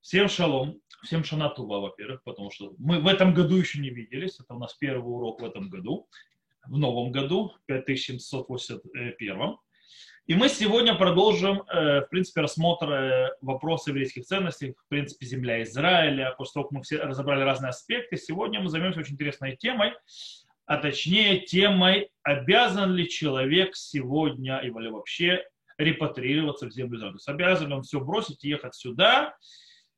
Всем шалом, всем шанатува, во-первых, потому что мы в этом году еще не виделись. Это у нас первый урок в этом году, в новом году, 5781. И мы сегодня продолжим, э, в принципе, рассмотр э, вопросов еврейских ценностей, в принципе, земля Израиля. После того, как мы все разобрали разные аспекты, сегодня мы займемся очень интересной темой, а точнее темой, обязан ли человек сегодня или вообще репатрироваться в землю Израиля. То обязан ли он все бросить и ехать сюда.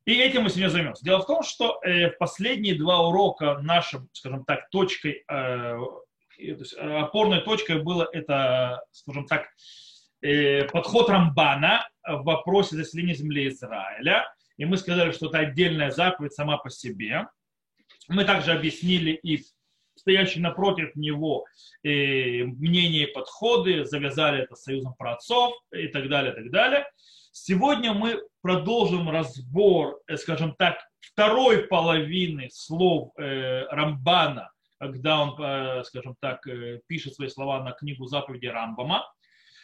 И этим мы сегодня займемся. Дело в том, что э, последние два урока нашим, скажем так, точкой, э, то есть опорной точкой было это, скажем так, э, подход Рамбана в вопросе заселения земли Израиля. И мы сказали, что это отдельная заповедь сама по себе. Мы также объяснили и стоящие напротив него э, мнения и подходы, завязали это союзом праотцов и так далее, и так далее. Сегодня мы продолжим разбор, э, скажем так, второй половины слов э, Рамбана, когда он, э, скажем так, пишет свои слова на книгу заповеди Рамбама,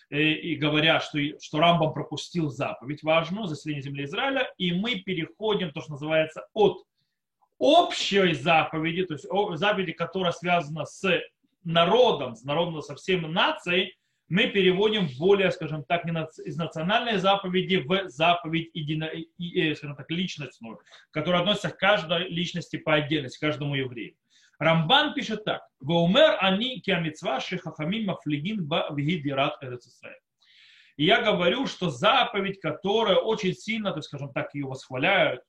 и говоря, что, что Рамбам пропустил заповедь важную, заселение земли Израиля, и мы переходим, то, что называется, от общей заповеди, то есть заповеди, которая связана с народом, с народом, со всеми нацией, мы переводим более, скажем так, из национальной заповеди в заповедь едино, э, скажем так, личностную, которая относится к каждой личности по отдельности, каждому еврею. Рамбан пишет так. Ваумер они киамитсва шихахамим мафлигин ба вигидират И я говорю, что заповедь, которая очень сильно, то скажем так, ее восхваляют,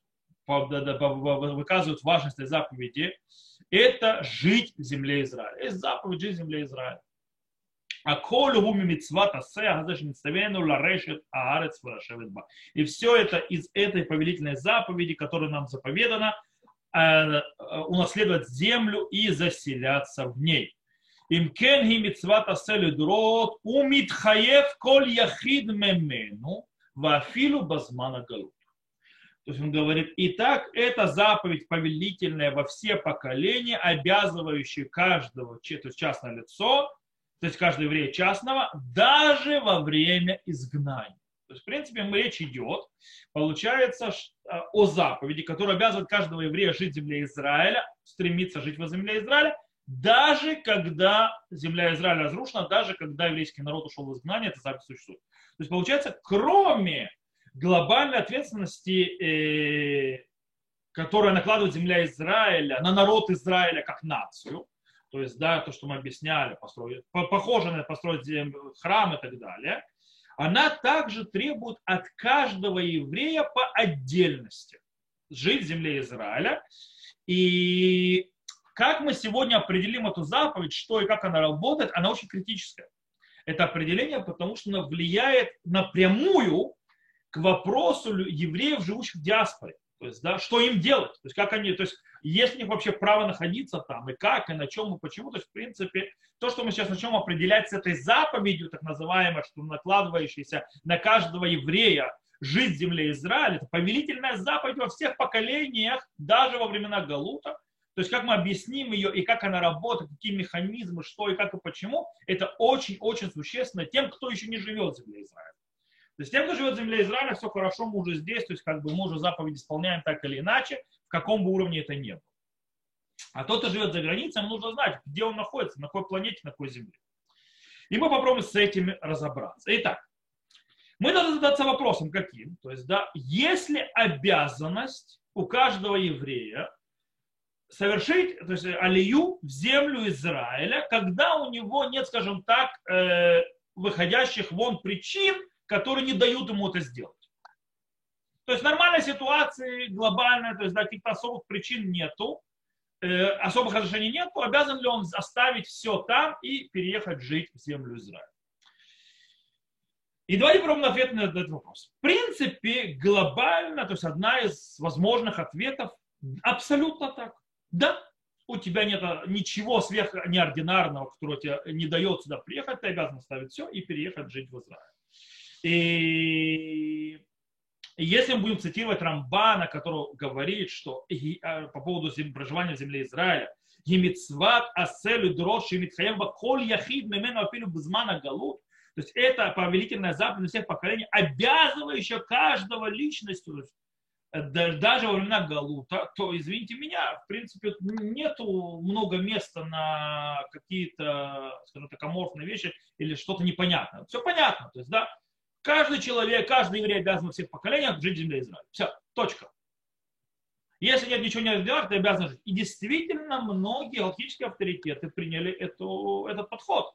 выказывают важность этой заповеди, это жить в земле Израиля. Это заповедь жить в земле Израиля. И все это из этой повелительной заповеди, которая нам заповедана, э, унаследовать землю и заселяться в ней. Им кен ги митцват аселю дрот умитхаев коль яхид мемену вафилу базмана галут. То есть он говорит, и так это заповедь повелительная во все поколения, обязывающая каждого, то частное лицо, то есть каждый еврей частного, даже во время изгнания. То есть, в принципе, речь идет, получается, а, о заповеди, которая обязывает каждого еврея жить в земле Израиля, стремиться жить во земле Израиля, даже когда земля Израиля разрушена, даже когда еврейский народ ушел в изгнание, эта заповедь существует. То есть, получается, кроме глобальной ответственности, э, которая накладывает земля Израиля на народ Израиля как нацию, то есть, да, то, что мы объясняли, построить, похоже на построить храм и так далее, она также требует от каждого еврея по отдельности жить в земле Израиля. И как мы сегодня определим эту заповедь, что и как она работает, она очень критическая. Это определение, потому что она влияет напрямую к вопросу евреев, живущих в диаспоре. То есть, да, что им делать? То есть, как они, то есть, есть у них вообще право находиться там, и как, и на чем, и почему. То есть, в принципе, то, что мы сейчас начнем определять с этой заповедью, так называемой, что накладывающейся на каждого еврея жить в земле Израиля, это повелительная заповедь во всех поколениях, даже во времена Галута. То есть, как мы объясним ее, и как она работает, какие механизмы, что и как и почему, это очень-очень существенно тем, кто еще не живет в земле Израиля. То есть тем, кто живет в земле Израиля, все хорошо, мы уже здесь, то есть как бы мы уже заповедь исполняем так или иначе, в каком бы уровне это ни было. А тот, кто живет за границей, ему нужно знать, где он находится, на какой планете, на какой земле. И мы попробуем с этим разобраться. Итак, мы должны задаться вопросом каким. То есть, да, есть ли обязанность у каждого еврея совершить то есть, алию в землю Израиля, когда у него нет, скажем так, э, выходящих вон причин, которые не дают ему это сделать. То есть нормальной ситуации, глобальной, то есть да, каких-то особых причин нету, э, особых разрешений нету, обязан ли он оставить все там и переехать жить в землю Израиля. И давайте попробуем ответ на этот вопрос. В принципе, глобально, то есть одна из возможных ответов абсолютно так. Да, у тебя нет ничего сверх неординарного, которое тебе не дает сюда приехать, ты обязан оставить все и переехать жить в Израиль. И если мы будем цитировать Рамбана, который говорит, что а, по поводу проживания в земле Израиля, Емицват аселю дрожь Митхаем коль яхид мемену апилю бзмана галут, то есть это повелительная заповедь всех поколений, обязывающая каждого личностью даже во времена Галута, то, извините меня, в принципе, нету много места на какие-то, скажем так, аморфные вещи или что-то непонятное. Все понятно. То есть, да, каждый человек, каждый еврей обязан во всех поколениях жить в земле Израиля. Все, точка. Если нет ничего не делать, ты обязан жить. И действительно, многие галактические авторитеты приняли эту, этот подход.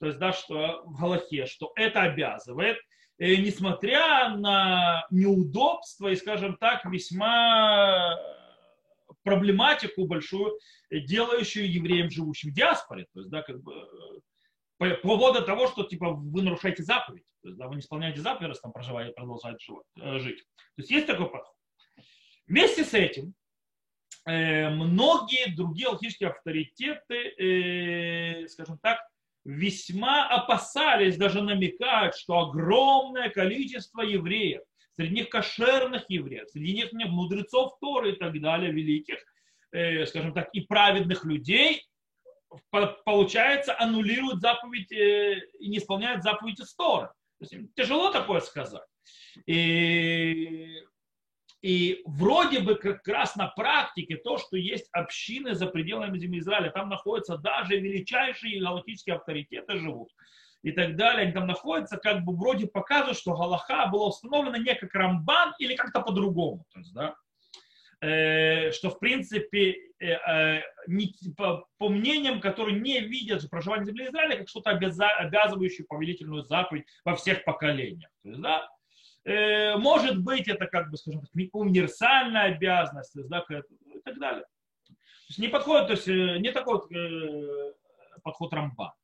То есть, да, что в Галахе, что это обязывает, и, несмотря на неудобства и, скажем так, весьма проблематику большую, делающую евреям, живущим в диаспоре. То есть, да, как бы, по поводу того, что типа вы нарушаете заповедь, то есть, да, вы не исполняете заповедь, там проживаете, продолжаете жить. То есть есть такой подход. Вместе с этим э, многие другие алхимические авторитеты, э, скажем так, весьма опасались, даже намекать, что огромное количество евреев, среди них кошерных евреев, среди них мудрецов Торы и так далее, великих, э, скажем так, и праведных людей, получается, аннулируют заповедь и не исполняют заповедь из Торы. Тяжело такое сказать. И и вроде бы как раз на практике то, что есть общины за пределами земли Израиля, там находятся даже величайшие галактические авторитеты живут и так далее, они там находятся, как бы вроде показывают, что Галаха была установлена не как Рамбан или как-то по-другому. То есть, да, что в принципе э, э, по, мнениям, которые не видят проживание земли Израиля, как что-то обязывающее повелительную заповедь во всех поколениях. То есть, да, Э, может быть, это как бы, скажем так, универсальная обязанность, да, и так далее. То есть не подходит, то есть э, не такой э, подход Рамба.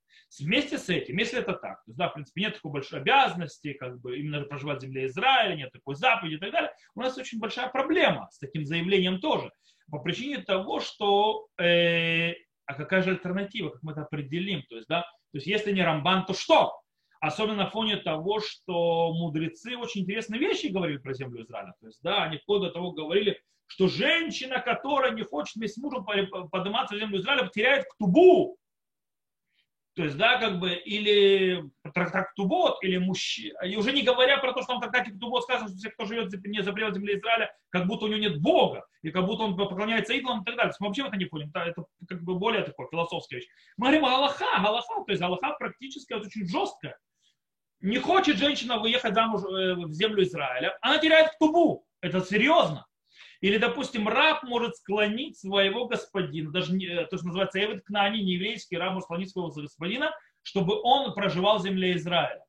Вместе с этим, если это так, то есть, да, в принципе, нет такой большой обязанности, как бы именно проживать в земле Израиля, нет такой заповеди и так далее, у нас очень большая проблема с таким заявлением тоже. По причине того, что э, а какая же альтернатива, как мы это определим? То есть, да, то есть если не Рамбан, то что? особенно на фоне того, что мудрецы очень интересные вещи говорили про землю Израиля. То есть, да, они вплоть до того говорили, что женщина, которая не хочет вместе с мужем подниматься в землю Израиля, потеряет ктубу. То есть, да, как бы, или трактубот, или мужчина. И уже не говоря про то, что там в трактате ктубот сказано, что все, кто живет не за пределами земли Израиля, как будто у него нет Бога, и как будто он поклоняется идолам и так далее. Мы вообще в это не поняли. Это как бы более такое философская вещь. Мы говорим Аллаха, Аллаха, то есть Аллаха практически очень жесткая не хочет женщина выехать замуж э, в землю Израиля, она теряет тубу. Это серьезно. Или, допустим, раб может склонить своего господина, даже э, то, что называется Эвид Кнани, не еврейский раб может склонить своего господина, чтобы он проживал в земле Израиля.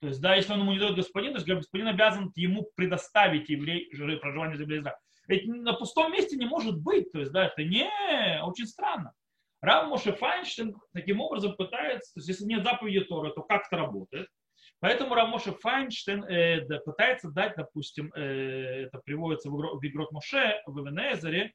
То есть, да, если он ему не дает господин, то есть господин обязан ему предоставить еврей проживание в земле Израиля. Ведь на пустом месте не может быть. То есть, да, это не очень странно. Рав Моше Файнштейн таким образом пытается, то есть если нет заповеди Тора, то как это работает? Поэтому Рамоша Файнштейн э, пытается дать, допустим, э, это приводится в, в Игрот Моше, в Эвенезере,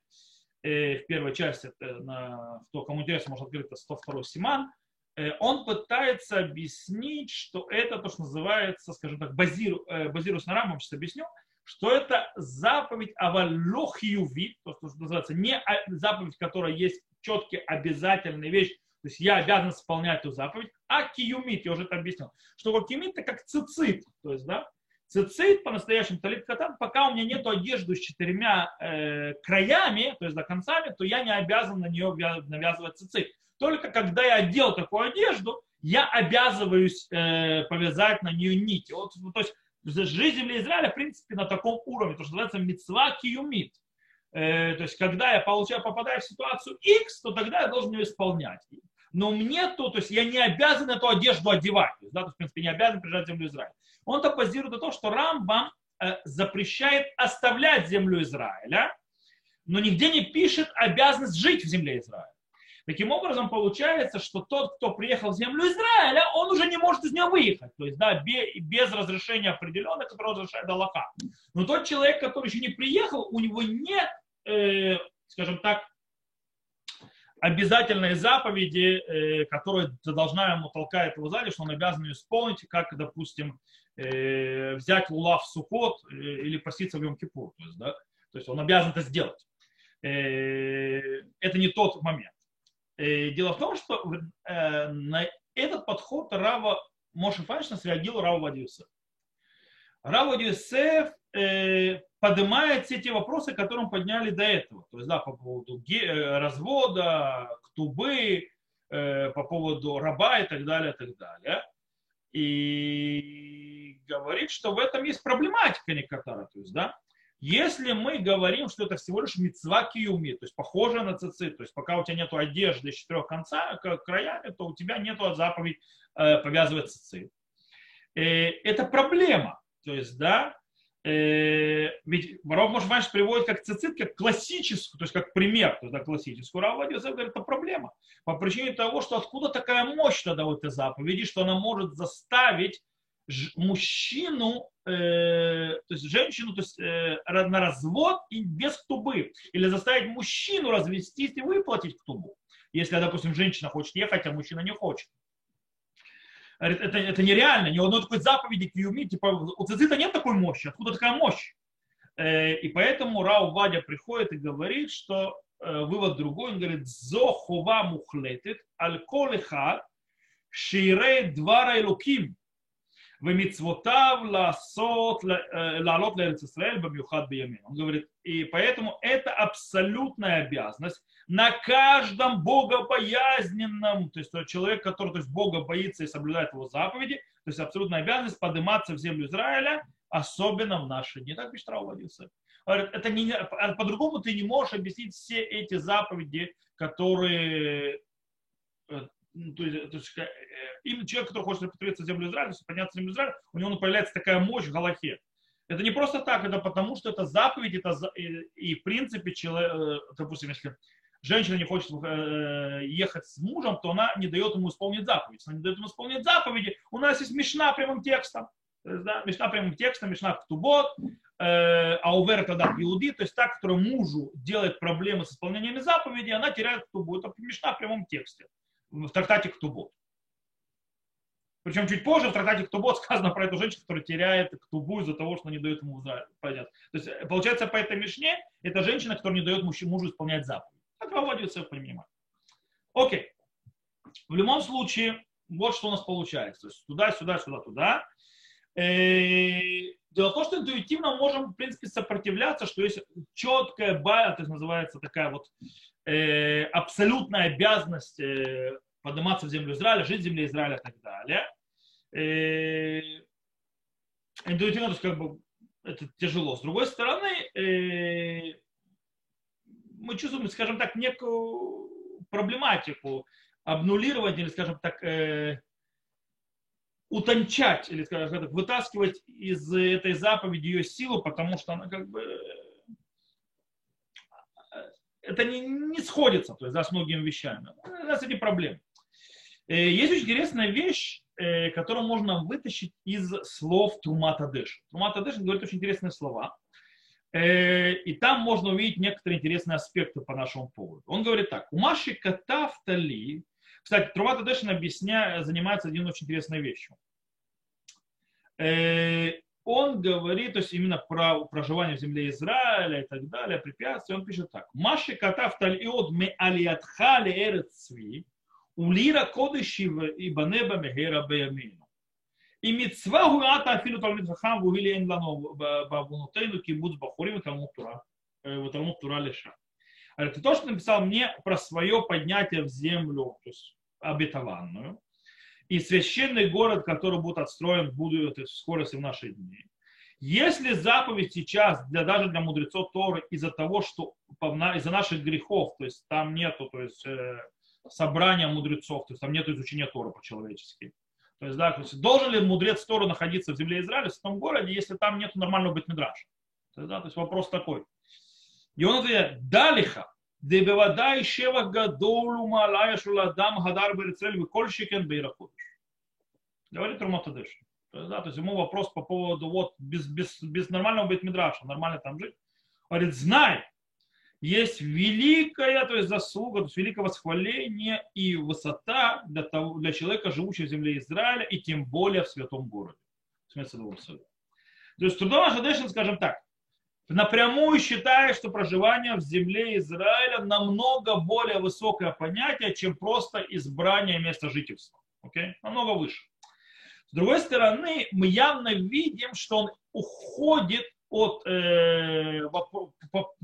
э, в первой части, это на, кто кому интересно, может открыть, это 102 Симан, э, он пытается объяснить, что это то, что называется, скажем так, базиру, э, базируясь на Рамом, сейчас объясню, что это заповедь авалохиюви, то, что называется, не заповедь, которая есть четкий обязательная вещь, то есть я обязан исполнять эту заповедь, а киюмит, я уже это объяснил, что киюмит это как цицит, то есть, да, цицит по-настоящему талит катан, пока у меня нет одежды с четырьмя э, краями, то есть до концами, то я не обязан на нее навязывать цицит. Только когда я одел такую одежду, я обязываюсь э, повязать на нее нити. Вот, то есть жизнь земли Израиля, в принципе, на таком уровне, то, что называется мецва киюмит. Э, то есть, когда я получаю, попадаю в ситуацию X, то тогда я должен ее исполнять но мне то, то есть я не обязан эту одежду одевать, то да, то есть, в принципе, не обязан приезжать в землю Израиля. Он-то базирует на том, что Рамбам э, запрещает оставлять землю Израиля, но нигде не пишет обязанность жить в земле Израиля. Таким образом, получается, что тот, кто приехал в землю Израиля, он уже не может из нее выехать. То есть, да, без разрешения определенного, которое разрешает Аллаха. Но тот человек, который еще не приехал, у него нет, э, скажем так, обязательные заповеди, э, которые должна ему толкать его сзади, что он обязан ее исполнить, как, допустим, э, взять лулав в сукот э, или поститься в Йом-Кипур. То есть, да? то есть он обязан это сделать. Это не тот момент. Дело в том, что на этот подход Рава Моше Файнштейн среагировал Рава Вадиуса. Рав Юсеф э, поднимает все те вопросы, которые мы подняли до этого. То есть, да, по поводу э, развода, ктубы, э, по поводу раба и так далее, и так далее. И говорит, что в этом есть проблематика некоторая. То есть, да, если мы говорим, что это всего лишь мецва киюми, то есть похоже на цицит, то есть пока у тебя нет одежды с четырех конца, краями, то у тебя нет заповедь э, повязывать цицит. Э, это проблема. То есть, да, э, ведь Рав Мошванш приводит как цицит, как классическую, то есть как пример, то есть, да, классическую. Рав Вадисов говорит, это проблема. По причине того, что откуда такая мощь тогда в этой заповеди, что она может заставить мужчину, э, то есть женщину то есть, э, на развод и без ктубы. Или заставить мужчину развестись и выплатить ктубу. Если, допустим, женщина хочет ехать, а мужчина не хочет это, это нереально, ни одной такой заповеди киюми, типа у цицита нет такой мощи, откуда такая мощь? Э, и поэтому Рау Вадя приходит и говорит, что э, вывод другой, он говорит, зохова мухлетит, аль-колихат, ширей двара в вемицвотав ласот э, лалот лэрцисраэль бамюхат биямен. Он говорит, и поэтому это абсолютная обязанность на каждом богобоязненном, то есть человек, который то есть, Бога боится и соблюдает его заповеди, то есть абсолютная обязанность подниматься в землю Израиля, особенно в наши дни. Так пишет Рау это не, по-другому ты не можешь объяснить все эти заповеди, которые ну, то есть, то есть, э, именно человек, который хочет в землю Израиля, подняться в землю Израиля, у него появляется такая мощь в Галахе. Это не просто так, это потому, что это заповедь, это и, и в принципе, человек, э, допустим, если женщина не хочет э, ехать с мужем, то она не дает ему исполнить заповедь. Она не дает ему исполнить заповеди, у нас есть мешна прямым текстом. да, мешна прямым текстом, мешна в тубот, э, а увер тогда иуди, то есть та, которая мужу делает проблемы с исполнением заповедей, она теряет тубу. Это мешна в прямом тексте в трактате Ктубот. Причем чуть позже в трактате Ктубот сказано про эту женщину, которая теряет Ктубу из-за того, что не дает ему понять. То есть, э, получается, по этой мишне, это женщина, которая не дает мужу исполнять заповедь. Так выводится в понимание. Окей. В любом случае, вот что у нас получается. То есть туда, сюда, сюда, туда. Э, дело в том, что интуитивно мы можем, в принципе, сопротивляться, что есть четкая бая, то есть называется такая вот э, абсолютная обязанность э, подниматься в землю Израиля, жить в земле Израиля и так далее. Э, интуитивно, то есть как бы это тяжело. С другой стороны, э, мы чувствуем, скажем так, некую проблематику обнулировать или, скажем так, э, утончать или, скажем так, вытаскивать из этой заповеди ее силу, потому что она как бы это не, не сходится то есть, да, с многими вещами. У нас эти проблемы. Э, есть очень интересная вещь, э, которую можно вытащить из слов Трумата Дэш. Трумата Дэш говорит очень интересные слова. Э, и там можно увидеть некоторые интересные аспекты по нашему поводу. Он говорит так. У Маши Катафтали, кстати, Трумата Дэшин объясняет, занимается одной очень интересной вещью он говорит, то есть именно про проживание в земле Израиля и так далее, препятствия, он пишет так. Маши катав тальиот ме алиатха леэрет цви, улира кодыши и банеба мегера беямину. И мецва гуата афилу талмит хахам вугили эн лану бабунутейну кибуц бахурим и талмуд тура, талмуд тура леша. Это то, что написал мне про свое поднятие в землю, то есть обетованную, и священный город, который будет отстроен будет в скорости в наши дни. Если заповедь сейчас для, даже для мудрецов Торы из-за того, что из-за наших грехов, то есть там нету то есть, э, собрания мудрецов, то есть там нету изучения Торы по-человечески. То есть, да, то есть, должен ли мудрец Тору находиться в земле Израиля, в том городе, если там нет нормального быть мидраша? То да, то есть вопрос такой. И он отвечает, далиха, дебевада ищева гадолу малая шуладам гадар берецель выкольщикен бейрахудыш. Говорит Руматадыш. То да, то есть ему вопрос по поводу вот без, без, без нормального быть мидраша, нормально там жить. Он говорит, знай, есть великая то есть заслуга, то есть великое восхваление и высота для, того, для человека, живущего в земле Израиля, и тем более в святом городе. То есть Трудова Шадешин, скажем так, напрямую считает, что проживание в земле Израиля намного более высокое понятие, чем просто избрание места жительства. Okay? Намного выше. С другой стороны, мы явно видим, что он уходит от, э,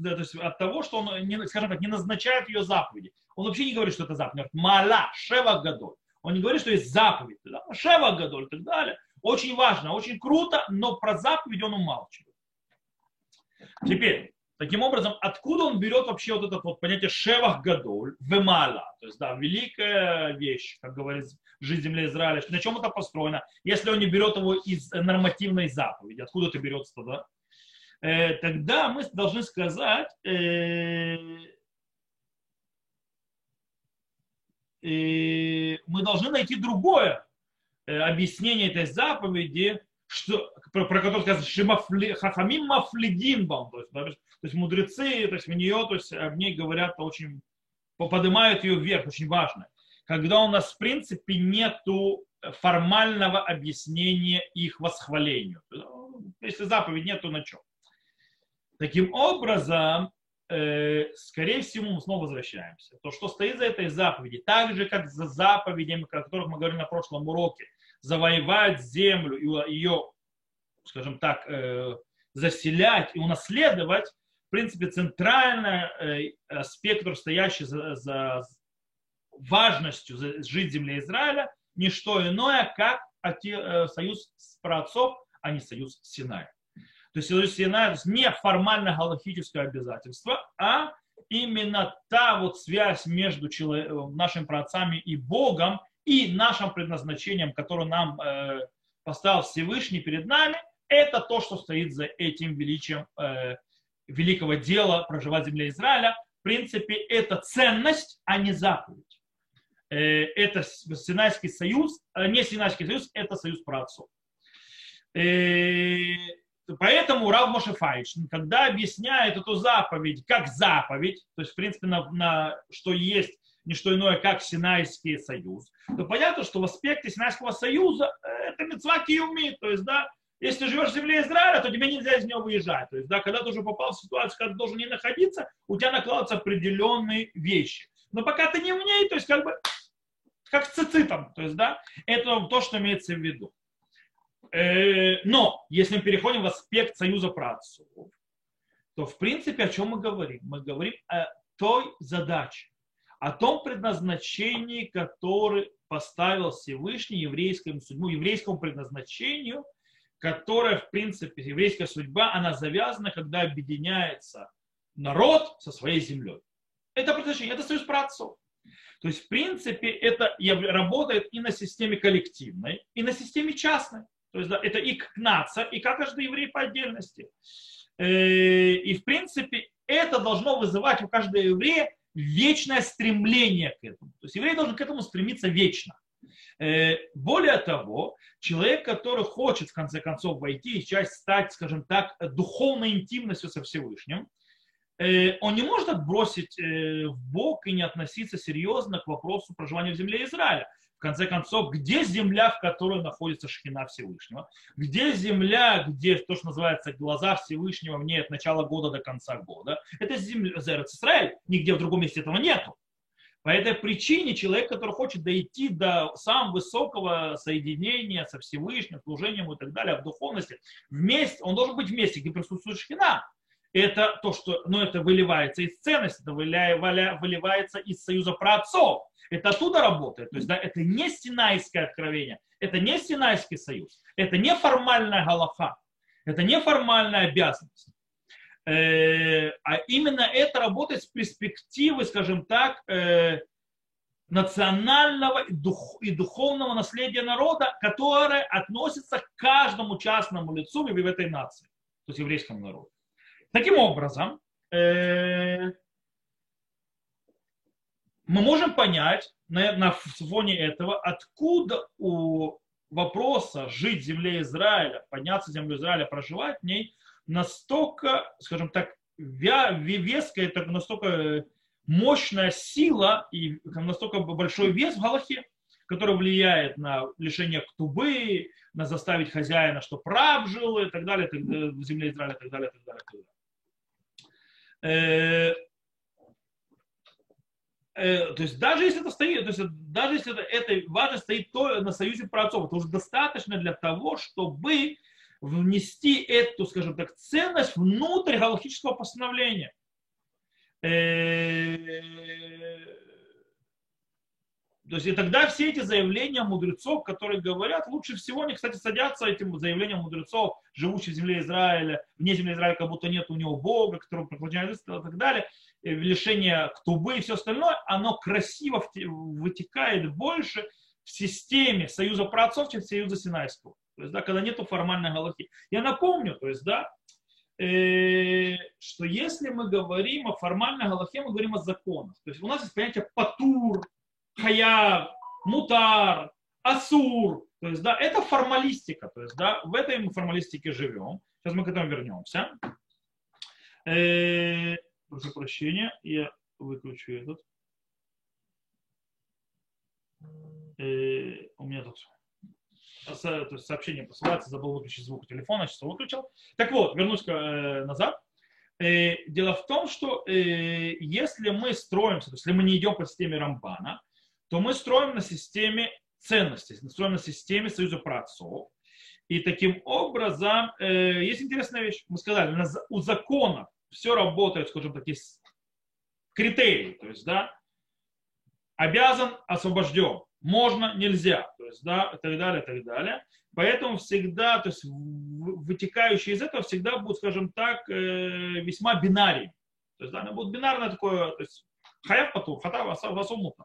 то есть от того, что он, не, скажем так, не назначает ее заповеди. Он вообще не говорит, что это заповедь. Мала, шева гадоль. Он не говорит, что есть заповедь. Да? Шева гадоль и так далее. Очень важно, очень круто, но про заповедь он умалчивает. Теперь, таким образом, откуда он берет вообще вот это вот понятие шевах гадоль, вемала, то есть, да, великая вещь, как говорит жизнь земли Израиля, на чем это построено, если он не берет его из нормативной заповеди, откуда это берется тогда? Э, тогда мы должны сказать, э, э, мы должны найти другое объяснение этой заповеди, что, про, про которую сказано хахамим мафлидин то есть, то есть мудрецы, то есть в нее, то есть в ней говорят очень, поднимают ее вверх, очень важно. Когда у нас в принципе нету формального объяснения их восхвалению. Если заповедь нет, то на чем? Таким образом, э, скорее всего, мы снова возвращаемся. То, что стоит за этой заповеди, так же, как за заповедями, о которых мы говорили на прошлом уроке, завоевать землю и ее, скажем так, э, заселять и унаследовать, в принципе, центральный э, который стоящий за, за важностью жить земле Израиля, не что иное, как союз с праотцов, а не союз с Синаем. То есть Синай не формально галактическое обязательство, а именно та вот связь между нашими праотцами и Богом и нашим предназначением, которое нам э, поставил Всевышний перед нами, это то, что стоит за этим величием э, великого дела проживать в земле Израиля. В принципе, это ценность, а не заповедь. Э, это Синайский союз, э, не Синайский союз, это союз праотцов. Э, Поэтому Рав Мошефаич, когда объясняет эту заповедь как заповедь, то есть, в принципе, на, на, что есть не что иное, как Синайский союз, то понятно, что в аспекте Синайского союза э, это мецва киюми, то есть, да, если живешь в земле Израиля, то тебе нельзя из него выезжать. То есть, да, когда ты уже попал в ситуацию, когда ты должен не находиться, у тебя накладываются определенные вещи. Но пока ты не в ней, то есть, как бы, как с цицитом, то есть, да, это то, что имеется в виду. Э, но если мы переходим в аспект союза праотцов, то в принципе о чем мы говорим? Мы говорим о той задаче, о том предназначении, которое поставил Всевышний еврейскому судьбу, еврейскому предназначению, которое, в принципе, еврейская судьба, она завязана, когда объединяется народ со своей землей. Это предназначение, это союз праотцов. То есть, в принципе, это работает и на системе коллективной, и на системе частной. То есть да, это и к нация, и как каждый еврей по отдельности. Э, и в принципе это должно вызывать у каждого еврея вечное стремление к этому. То есть еврей должен к этому стремиться вечно. Э, более того, человек, который хочет в конце концов войти и часть стать, скажем так, духовной интимностью со Всевышним, он не может отбросить в бок и не относиться серьезно к вопросу проживания в земле Израиля в конце концов, где земля, в которой находится шхина Всевышнего, где земля, где то, что называется глаза Всевышнего в от начала года до конца года, это земля Израиль, нигде в другом месте этого нету. По этой причине человек, который хочет дойти до самого высокого соединения со Всевышним, служением и так далее, в духовности, вместе, он должен быть вместе, где присутствует шхина. Это то, что, ну, это выливается из ценности, это выливается из союза праотцов. Это оттуда работает. То есть да, это не Синайское откровение, это не Синайский союз, это не формальная галаха, это не формальная обязанность. Э, а именно это работает с перспективы, скажем так, э, национального и духовного наследия народа, которое относится к каждому частному лицу в этой нации, то есть еврейскому народу. Таким образом, э, мы можем понять на, на фоне этого, откуда у вопроса жить в земле Израиля, подняться в землю Израиля, проживать в ней, настолько, скажем так, веская, это настолько мощная сила и настолько большой вес в Галахе, который влияет на лишение ктубы, на заставить хозяина, что прав жил и так далее, в земле Израиля так и так далее. И так далее. Э, э, то есть даже если это стоит, то есть даже если это, это важность стоит то на союзе праотцов, это уже достаточно для того, чтобы внести эту, скажем так, ценность внутрь галактического постановления. Э, то есть и тогда все эти заявления мудрецов, которые говорят, лучше всего они, кстати, садятся этим заявлением мудрецов, живущих в земле Израиля, вне земли Израиля, как будто нет у него Бога, которого поклоняют и так далее, и лишение ктубы и все остальное, оно красиво вытекает больше в системе союза праотцов, чем союза Синайского. То есть, да, когда нету формальной галахи. Я напомню, то есть, да, э, что если мы говорим о формальной галахе, мы говорим о законах. То есть у нас есть понятие патур, хаяв, мутар, асур. То есть, да, это формалистика. То есть, да, в этой формалистике живем. Сейчас мы к этому вернемся. Э, прошу прощения, я выключу этот. Э, у меня тут то есть сообщение посылается, забыл выключить звук телефона, сейчас выключил. Так вот, вернусь э, назад. Э, дело в том, что если мы строимся, то есть если мы не идем по системе Рамбана, то мы строим на системе ценностей, строим на системе союза праотцов. И таким образом, э, есть интересная вещь. Мы сказали, на, у законов все работает, скажем так, есть критерии. То есть, да, обязан, освобожден. Можно, нельзя. То есть, да, и так далее, и так далее. Поэтому всегда, то есть, вытекающие из этого всегда будут, скажем так, э, весьма бинарий. То есть, да, оно будет бинарное такое, то есть, хаяв патур, хатав асумута.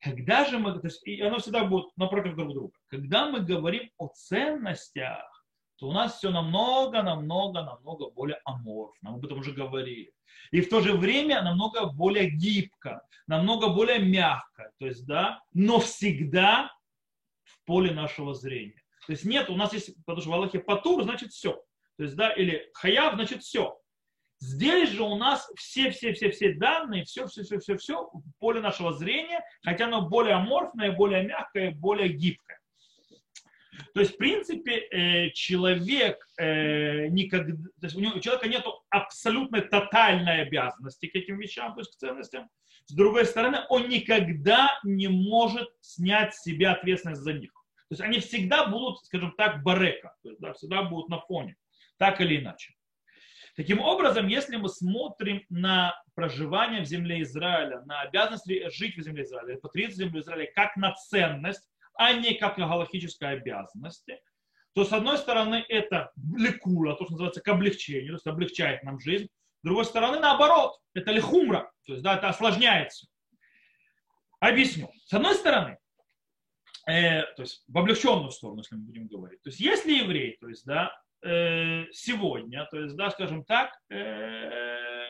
Когда же мы, то есть, и оно всегда будет напротив друг друга. Когда мы говорим о ценностях, то у нас все намного, намного, намного более аморфно. Мы об этом уже говорили. И в то же время намного более гибко, намного более мягко. То есть, да, но всегда в поле нашего зрения. То есть нет, у нас есть, потому что в Аллахе патур, значит все. То есть, да, или хаяв, значит все. Здесь же у нас все-все-все-все данные, все-все-все-все-все поле нашего зрения, хотя оно более аморфное, более мягкое, более гибкое. То есть, в принципе, э, человек э, никогда, то есть у, него, у человека нет абсолютной тотальной обязанности к этим вещам, то есть к ценностям. С другой стороны, он никогда не может снять с себя ответственность за них. То есть они всегда будут, скажем так, барека, то есть, да, всегда будут на фоне, так или иначе. Таким образом, если мы смотрим на проживание в земле Израиля, на обязанность жить в земле Израиля, репатрировать в землю Израиля как на ценность, а не как на галактической обязанности, то с одной стороны это лекула, то, что называется к облегчению, то есть облегчает нам жизнь. С другой стороны, наоборот, это лихумра, то есть да, это осложняется. Объясню. С одной стороны, э, то есть в облегченную сторону, если мы будем говорить. То есть если еврей, то есть да, сегодня, то есть, да, скажем так, э,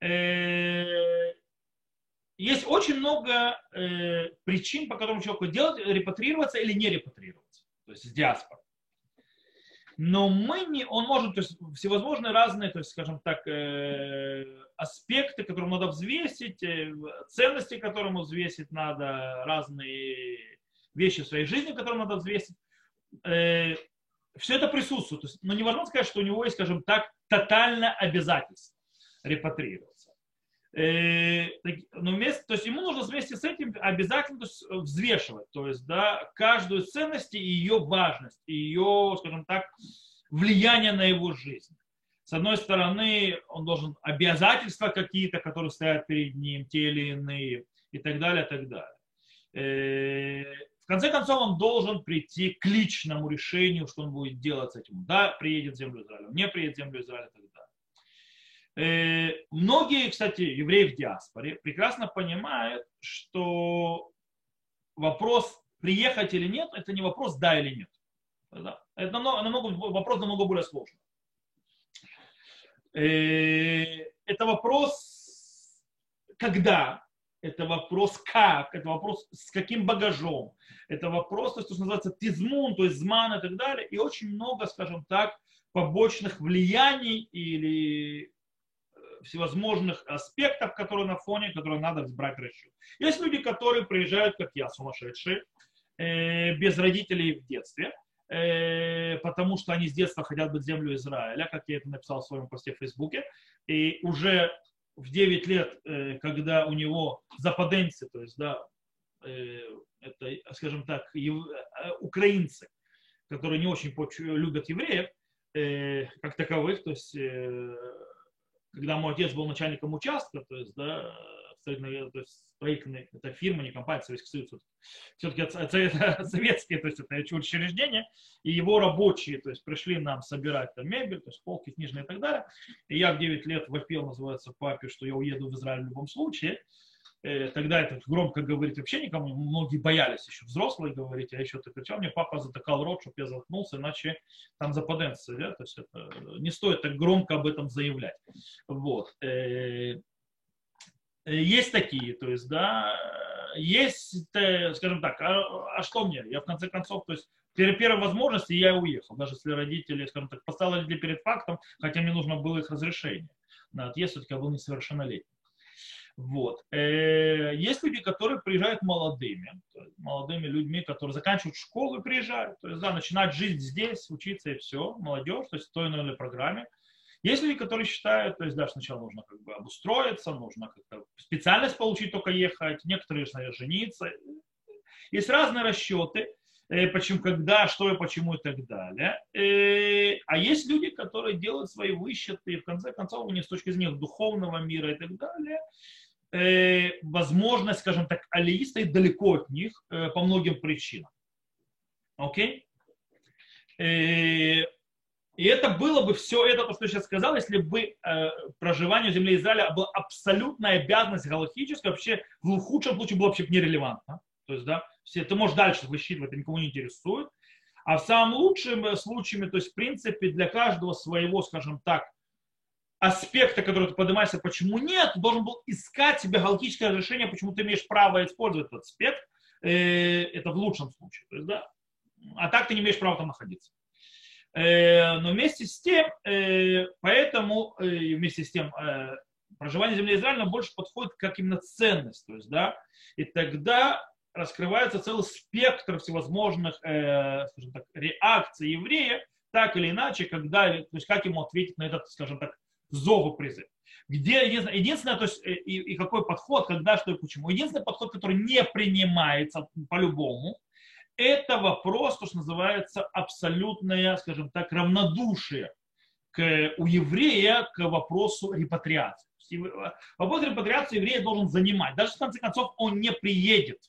э, есть очень много причин, по которым человеку делать, репатрироваться или не репатрироваться, то есть с диаспоры. Но мы не, он может, то есть всевозможные разные, то есть, скажем так, аспекты, которые надо взвесить, ценности, которые ему взвесить надо, разные вещи в своей жизни, которые надо взвесить все это присутствует. То есть, но невозможно сказать, что у него есть, скажем так, тотальное обязательство репатрироваться. Э, но вместе, то есть ему нужно вместе с этим обязательно есть, взвешивать, то есть да, каждую ценность и ее важность, и ее, скажем так, влияние на его жизнь. С одной стороны, он должен обязательства какие-то, которые стоят перед ним, те или иные, и так далее, и так далее. Конце концов, он должен прийти к личному решению, что он будет делать с этим. Да, приедет в землю Израиля, не приедет в землю Израиля и так далее. Э, многие, кстати, евреи в диаспоре прекрасно понимают, что вопрос приехать или нет, это не вопрос да или нет. Это намного, намного, вопрос намного более сложный. Э, это вопрос, когда, это вопрос как, это вопрос с каким багажом, это вопрос, то что называется тизмун, то есть зман и так далее, и очень много, скажем так, побочных влияний или э, всевозможных аспектов, которые на фоне, которые надо взбрать расчет. Есть люди, которые приезжают, как я, сумасшедшие, э, без родителей в детстве, э, потому что они с детства хотят быть землю Израиля, как я это написал в своем посте в Фейсбуке, и уже в 9 лет, э, когда у него западенцы, то есть, да, э, это, скажем так, ев, э, украинцы, которые не очень любят евреев, как таковых, то есть, когда мой отец был начальником участка, то есть, да, то есть строительные, это фирма, не компания, Советский Союз, все-таки советские, то есть это учреждения, и его рабочие, то есть пришли нам собирать там мебель, то есть полки, книжные и так далее. И я в 9 лет вопил, называется, папе, что я уеду в Израиль в любом случае. Э, тогда это громко говорить вообще никому, многие боялись еще взрослые говорить, а еще ты кричал, мне папа затыкал рот, чтобы я заткнулся, иначе там западенцы, да, то есть это, не стоит так громко об этом заявлять. Вот. Э, Э, есть такие, то есть, да, есть, э, скажем так, а, а что мне? Я в конце концов, то есть, при первой возможности я уехал, даже если родители, скажем так, поставили перед фактом, хотя мне нужно было их разрешение на отъезд, все-таки я был несовершеннолетний. Вот. Э, есть люди, которые приезжают молодыми, молодыми людьми, которые заканчивают школу и приезжают. То есть, да, начинать жить здесь, учиться и все, молодежь, то есть в той или иной программе. Есть люди, которые считают, то есть, да, сначала нужно как бы обустроиться, нужно как-то специальность получить, только ехать, некоторые, наверное, жениться. Есть разные расчеты, э, почему, когда, что и почему и так далее. Э, а есть люди, которые делают свои высчеты, и в конце концов у них с точки зрения духовного мира и так далее, э, возможность, скажем так, алии стоит далеко от них по многим причинам. Окей? И это было бы все это, то, что я сейчас сказал, если бы э, проживание в земле Израиля была абсолютная обязанность галактическая, вообще в худшем случае было вообще нерелевантно. То есть, да, все, ты можешь дальше высчитывать, это никого не интересует. А в самом лучшем э, случае, то есть, в принципе, для каждого своего, скажем так, аспекта, который ты поднимаешься, почему нет, ты должен был искать себе галактическое решение, почему ты имеешь право использовать этот аспект. Э, это в лучшем случае. То есть, да, а так ты не имеешь права там находиться. Э, но вместе с тем, э, поэтому э, вместе с тем проживание земли Израиля больше подходит как именно ценность. То есть, да, и тогда раскрывается целый спектр всевозможных скажем так, реакций еврея, так или иначе, когда, то есть как ему ответить на этот, скажем так, зов и призыв. Где единственное, то есть и, и какой подход, когда, что и почему. Единственный подход, который не принимается по-любому, это вопрос, то, что называется, абсолютное, скажем так, равнодушие к, у еврея к вопросу репатриации. Вопрос репатриации еврея должен занимать. Даже в конце концов он не приедет.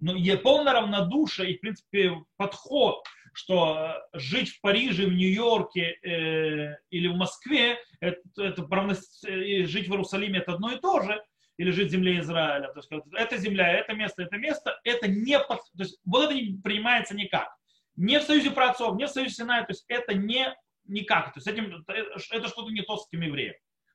Но полное равнодушие и, в принципе, подход, что жить в Париже, в Нью-Йорке э, или в Москве, это, это, жить в Иерусалиме это одно и то же, или жить в земле Израиля. То есть эта земля, это место, это место, это не, под, то есть вот это не принимается никак. Не в союзе праотцов, не в союзе Синая, то есть это не никак. То есть этим, это что-то не то с этим евреем.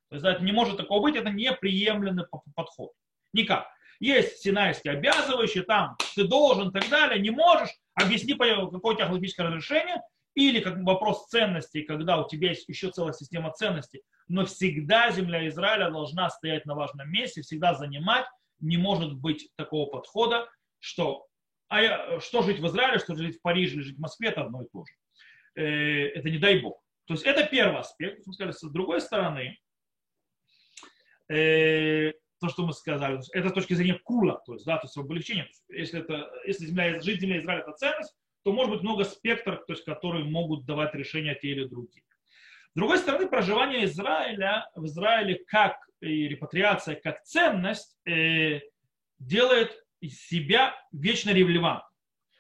То есть это не может такого быть, это неприемлемый подход. Никак. Есть синайские обязывающие, там ты должен и так далее, не можешь, объясни, какое у тебя галактическое разрешение, или как вопрос ценностей, когда у тебя есть еще целая система ценностей, но всегда земля Израиля должна стоять на важном месте, всегда занимать. Не может быть такого подхода, что, а я, что жить в Израиле, что жить в Париже или жить в Москве, это одно и то же. Э, это не дай Бог. То есть это первый аспект. С другой стороны, э, то, что мы сказали, это с точки зрения кула, то есть, да, то есть облегчение. Если, это, если земля, жить земля Израиля это ценность, то может быть много спектров, то есть, которые могут давать решения те или другие. С другой стороны, проживание Израиля в Израиле как и репатриация как ценность э, делает себя вечно релевантным.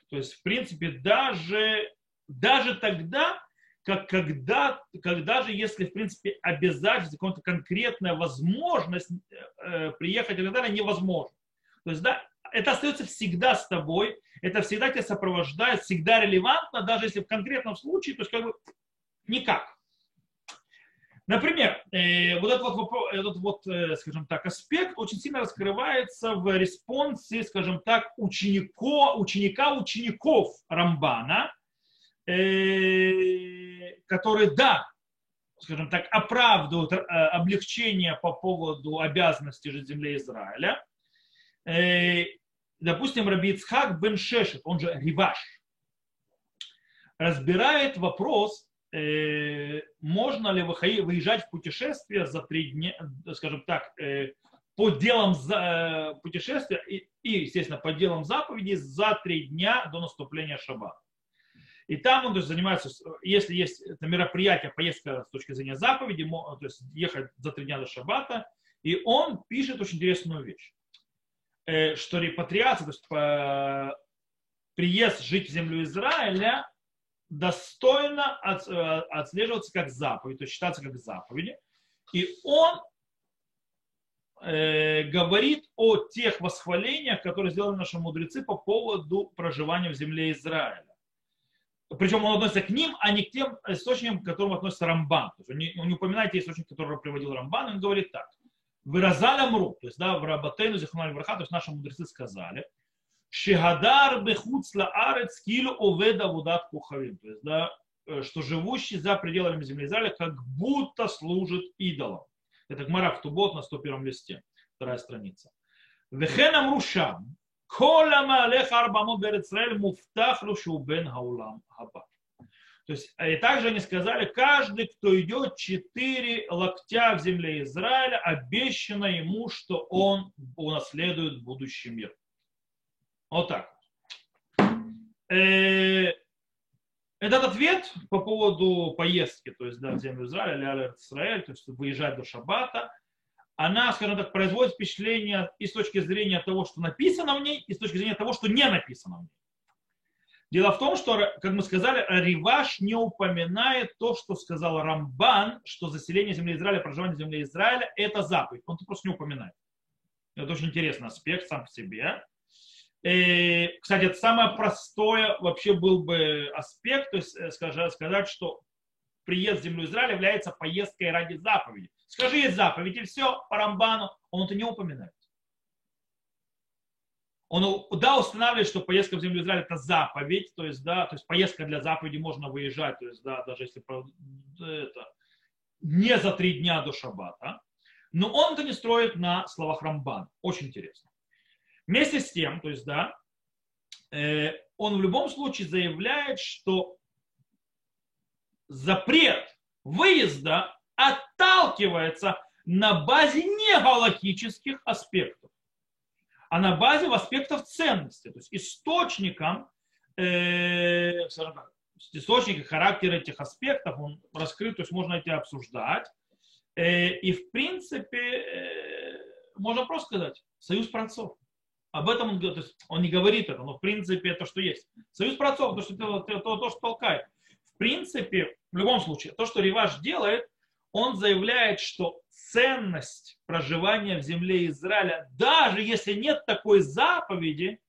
То есть, в принципе, даже, даже тогда, как когда, когда же, если, в принципе, обязательство, какая-то конкретная возможность э, приехать и так далее, невозможно. То есть, да, это остается всегда с тобой, это всегда тебя сопровождает, всегда релевантно, даже если в конкретном случае, то есть как бы никак. Например, э, вот этот вот, этот вот, э, скажем так, аспект очень сильно раскрывается в респонсе, скажем так, ученико, ученика учеников Рамбана, э, которые, да, скажем так, оправдывают э, облегчение по поводу обязанности жить земле Израиля. Э, допустим, Раби Ицхак бен Шешет, он же Риваш, разбирает вопрос, э, можно ли выезжать в путешествие за три дня, скажем так, э, по делам э, путешествия и, естественно, по делам заповеди за три дня до наступления шаббата. И там он то есть, занимается, если есть это мероприятие, поездка с точки зрения заповеди, то есть ехать за три дня до шаббата, и он пишет очень интересную вещь, что репатриация, то есть приезд жить в землю Израиля достойно от, э, отслеживаться как заповедь, то есть считаться как заповеди. И он э, говорит о тех восхвалениях, которые сделали наши мудрецы по поводу проживания в земле Израиля. Причем он относится к ним, а не к тем источникам, к которым относится Рамбан. То есть он, не, не упоминает те источники, которые приводил Рамбан, он говорит так. Выразали мру, то есть да, в Рабатейну, Зихуналь Враха, то есть наши мудрецы сказали, Шегадар бехуцла арец килу оведа вудат кухавим. То есть, да, э, что живущий за пределами земли Израиля как будто служит идолам. Это Гмара в Тубот на 101 листе, вторая страница. Вехенам рушам, кола маалех арбамот берецраэль муфтах лушу бен хаулам хаба. То есть, э, и также они сказали, каждый, кто идет четыре локтя в земле Израиля, обещано ему, что он унаследует будущий мир. Вот так. Э, этот ответ по поводу поездки, то есть да, в землю Израиля, Израиль, то есть выезжать до Шаббата, она, скажем так, производит впечатление и с точки зрения того, что написано в ней, и с точки зрения того, что не написано в ней. Дело в том, что, как мы сказали, Риваш не упоминает то, что сказал Рамбан, что заселение земли Израиля, проживание земли Израиля – это заповедь. Он это просто не упоминает. Это очень интересный аспект сам по себе. И, кстати, это самое простое вообще был бы аспект, то есть э, сказать, что приезд в землю Израиля является поездкой ради заповеди. Скажи, заповедь, и все, по Рамбану, он это не упоминает. Он, да, устанавливает, что поездка в землю Израиля это заповедь, то есть, да, то есть поездка для заповеди можно выезжать, то есть, да, даже если это, не за три дня до шаббата, но он это не строит на словах Рамбан. Очень интересно. Вместе с тем, то есть, да, э, он в любом случае заявляет, что запрет выезда отталкивается на базе не галактических аспектов, а на базе аспектов ценности. То есть источником, э, источник характера этих аспектов, он раскрыт, то есть можно эти обсуждать. Э, и в принципе, э, можно просто сказать, союз праотцов. Об этом он, то есть он не говорит это, но в принципе это что есть. Союз праотцов, то, что, то, то, то, что толкает. В принципе, в любом случае, то, что Риваш делает, он заявляет, что ценность проживания в земле Израиля, даже если нет такой заповеди,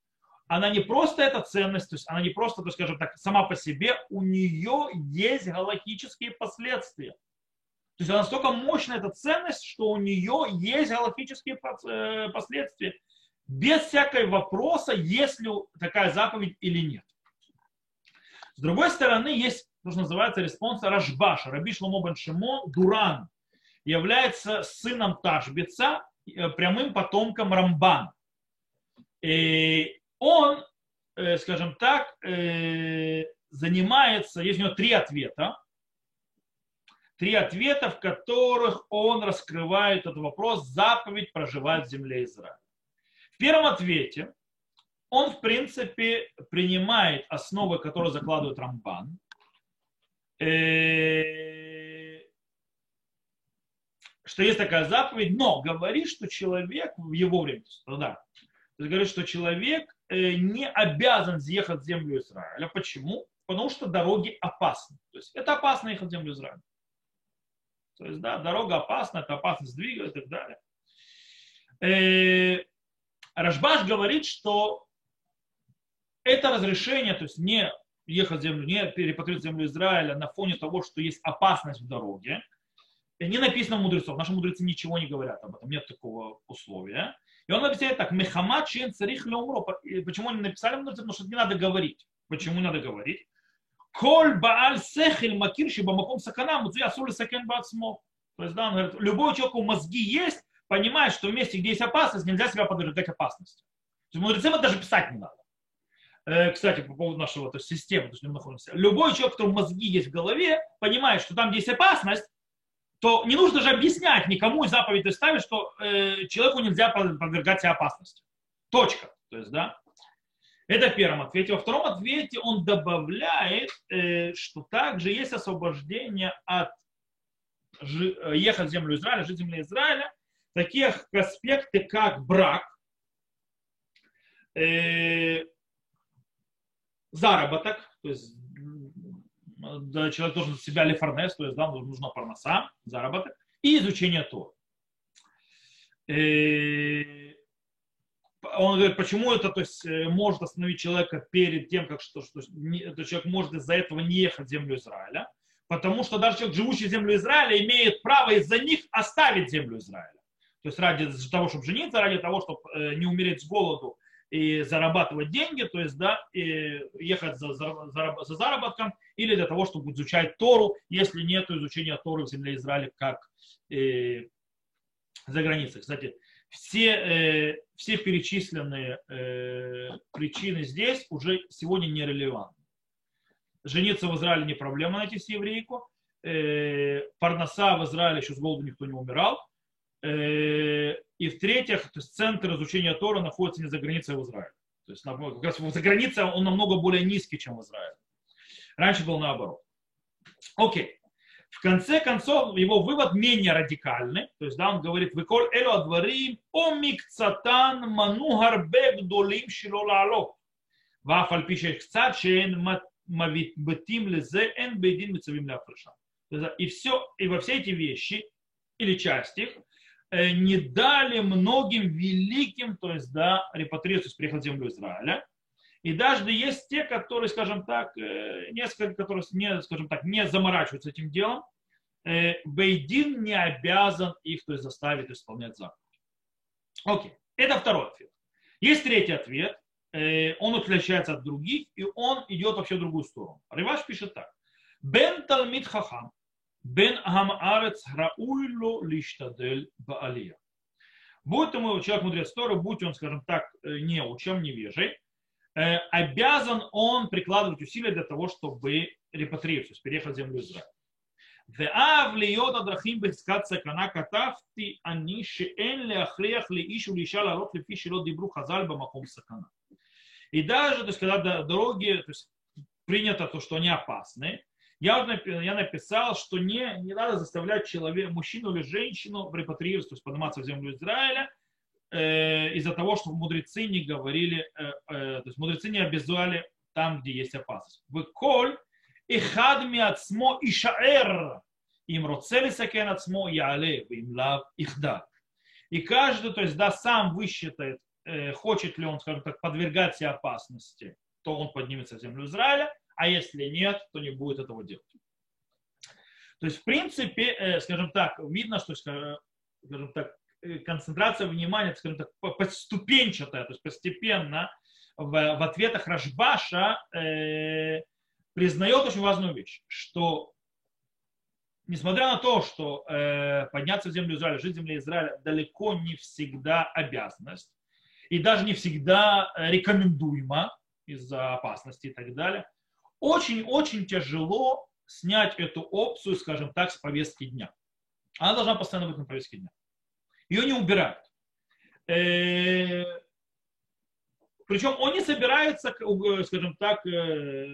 она не просто эта ценность, то есть она не просто, то скажем так, сама по себе, у нее есть галактические последствия. То есть она настолько мощная эта ценность, что у нее есть галактические э, последствия без всякой вопроса, есть ли такая заповедь или нет. С другой стороны, есть то, что называется респонс Рашбаш. Раби Шломо бен Шимон Дуран является сыном Ташбица, э, прямым потомком Рамбан. И он, э, скажем так, э, занимается, есть у него три ответа, три ответа, в которых он раскрывает этот вопрос, заповедь проживать в земле Израиля. В первом ответе он, в принципе, принимает основы, которые закладывает Рамбан. Э, что есть такая заповедь, но говорит, что человек в его время, да, то есть говорит, что человек э, не обязан съехать в землю Израиля. Почему? Потому что дороги опасны. То есть это опасно ехать в землю Израиля. То есть, да, дорога опасна, это опасность двигать и так далее. Э, Рашбаш говорит, что это разрешение, то есть не ехать в землю, не перепатрировать землю Израиля на фоне того, что есть опасность в дороге, не написано мудрецов. Наши мудрецы ничего не говорят об этом, нет такого условия. И он объясняет так, Мехамад чин царих леумро. Почему они написали мудрецы? Потому что не надо говорить. Почему надо говорить? Коль бааль сехель макирши бамаком сакана муцуя сули сакен бацмо. То есть, да, он говорит, любой человек у мозги есть, понимает, что в месте, где есть опасность, нельзя себя подвергать опасности. То есть мудрецам это даже писать не надо. Э, кстати, по поводу нашего то есть, системы, то есть мы находимся. Любой человек, у которого мозги есть в голове, понимает, что там есть опасность, то не нужно же объяснять никому заповедь ставить, что э, человеку нельзя подвергать себе опасности. Точка. То есть, да, это в первом ответе. Во втором ответе он добавляет, э, что также есть освобождение от жи, э, ехать в землю Израиля, жить в земле Израиля, таких аспекты, как брак, э, заработок, то есть человек должен себя лефарнес, то есть да, нужно парноса, заработок, и изучение Тора. Э, он говорит, почему это то есть, э, может остановить человека перед тем, как что, что этот человек может из-за этого не ехать в землю Израиля, потому что даже человек, живущий в землю Израиля, имеет право из-за них оставить землю Израиля. То есть ради того, чтобы жениться, ради того, чтобы э, не умереть с голоду и зарабатывать деньги, то есть, да, и ехать за, за, за заработком, или для того, чтобы изучать Тору, если нет изучения Торы в земле Израиля как э, за границей. Кстати, все, э, все перечисленные э, причины здесь уже сегодня нерелевантны. Жениться в Израиле не проблема найти себе еврейку. Э, Парноса в Израиле еще с голоду никто не умирал. Э, и в-третьих, то есть центр изучения Тора находится не за границей в Израиле. То есть как раз за границей он намного более низкий, чем в Израиле. Раньше был наоборот. Окей. В конце концов, его вывод менее радикальный. То есть, да, он говорит, «Выколь элю адварим омикцатан ману гарбек шило лало. Вафаль пишет, «Кцат шеен мавитбетим лезе эн бейдин мецавим ляфрыша». И все, и во все эти вещи, или часть их, не дали многим великим, то есть, да, репатриацию, то есть приехать в землю Израиля. И даже есть те, которые, скажем так, э, несколько, которые, не, скажем так, не заморачиваются этим делом, э, Бейдин не обязан их то есть, заставить исполнять заповедь. Окей, это второй ответ. Есть третий ответ, он отличается от других, и он идет вообще в другую сторону. Риваш пишет так. Бен Талмит Хахам, Бен Амарец Рауйло Лиштадель Баалия. Будь ему человек мудрец Торы, будь он, скажем так, э, не учем, невежей, э, обязан он прикладывать усилия для того, чтобы репатриировать, то есть переехать в землю Израиля. ואב להיות הדרכים בחזקת סכנה כתבתי אני שאין להכריח לאיש ולאישה לעלות לפי שלא דיברו חז"ל במקום סכנה. И даже, то есть, когда дороги то есть, принято то, что они опасны, я, я написал, что не, не надо заставлять человека, мужчину или женщину репатриироваться, то есть подниматься в землю Израиля, э, из-за того, что мудрецы не говорили, э, э, то есть мудрецы не обязали там, где есть опасность. Вы коль и хадми отсмо и шаэр им роцели сакен отсмо яле им лав ихда. И каждый, то есть, да, сам высчитает, э, хочет ли он, скажем так, подвергать себе опасности, то он поднимется в землю Израиля, а если нет, то не будет этого делать. То есть, в принципе, э, скажем так, видно, что, скажем так, э, концентрация внимания, скажем так, поступенчатая, то есть постепенно в, в ответах Рашбаша э, признает очень важную вещь, что несмотря на то, что э, подняться в землю Израиля, жить в земле Израиля далеко не всегда обязанность, и даже не всегда рекомендуемо из-за опасности и так далее, очень-очень тяжело снять эту опцию, скажем так, с повестки дня. Она должна постоянно быть на повестке дня. Ее не убирают. Э, Причем он не собирается, скажем так, э,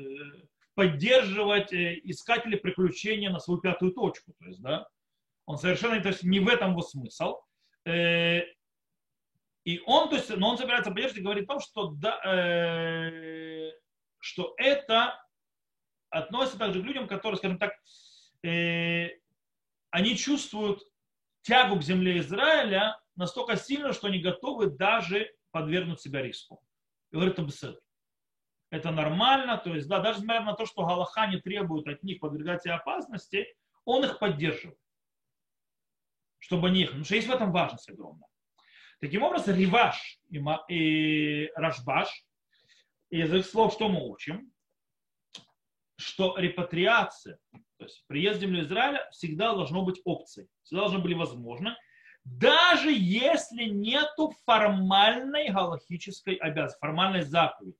поддерживать э, искателей приключения на свою пятую точку. То есть, да, он совершенно то есть, не в этом его смысл. И он, то есть, но он собирается поддерживать и говорит о том, что, да, что это относится также к людям, которые, скажем так, э, они чувствуют тягу к земле Израиля настолько сильно, что они готовы даже подвергнуть себя риску. И говорит это Это нормально, то есть, да, даже несмотря на то, что Галаха не требует от них подвергать себе опасности, он их поддерживает. Чтобы они их, потому что есть в этом важность огромная. Таким образом, Риваш и Рашбаш, из их слов, что мы учим, что репатриация, то есть приезд в землю Израиля всегда должно быть опцией, всегда должно быть возможно, даже если нету формальной галахической обязанности, формальной заповеди.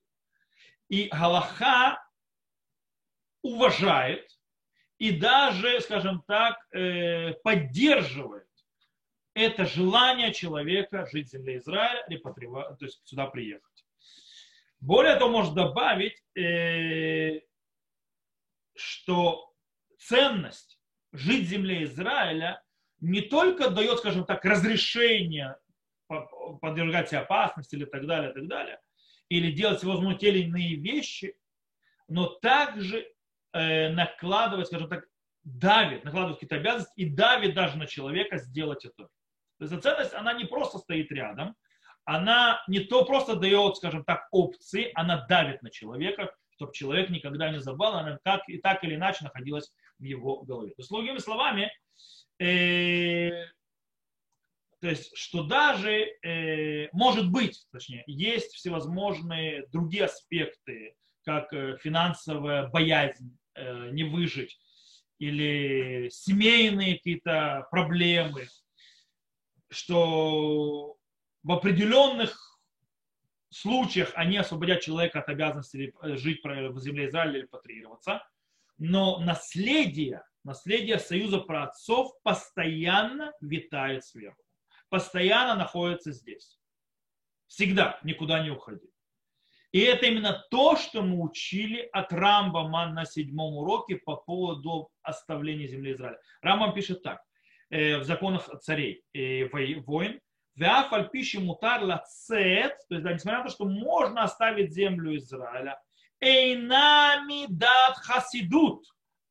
И Галаха уважает и даже, скажем так, э, поддерживает это желание человека жить в земле Израиля, то есть сюда приехать. Более того, можно добавить, э, что ценность жить в земле Израиля не только дает, скажем так, разрешение подвергать опасности или так далее, так далее, или делать всевозможные те или иные вещи, но также э, накладывать, скажем так, давит, накладывает какие-то обязанности и давит даже на человека сделать это. То есть ценность, она не просто стоит рядом, она не то просто дает, скажем так, опции, она давит на человека, чтобы человек никогда не забыл, она как и так или иначе находилась в его голове. То есть, другими словами, э, то есть, что даже, э, может быть, точнее, есть всевозможные другие аспекты, как э, финансовая боязнь э, не выжить, или семейные какие-то проблемы, что в определенных случаях они освободят человека от обязанности э, жить в земле Израиля или патриироваться, но наследие, наследие союза праотцов постоянно витает сверху, постоянно находится здесь. Всегда, никуда не уходит. И это именно то, что мы учили от Рамбама на седьмом уроке по поводу оставления земли Израиля. Рамбам пишет так, э, в законах царей и войн, Веаф альпиши мутар лацет, то есть, да, несмотря на то, что можно оставить землю Израиля, эйнами дат хасидут,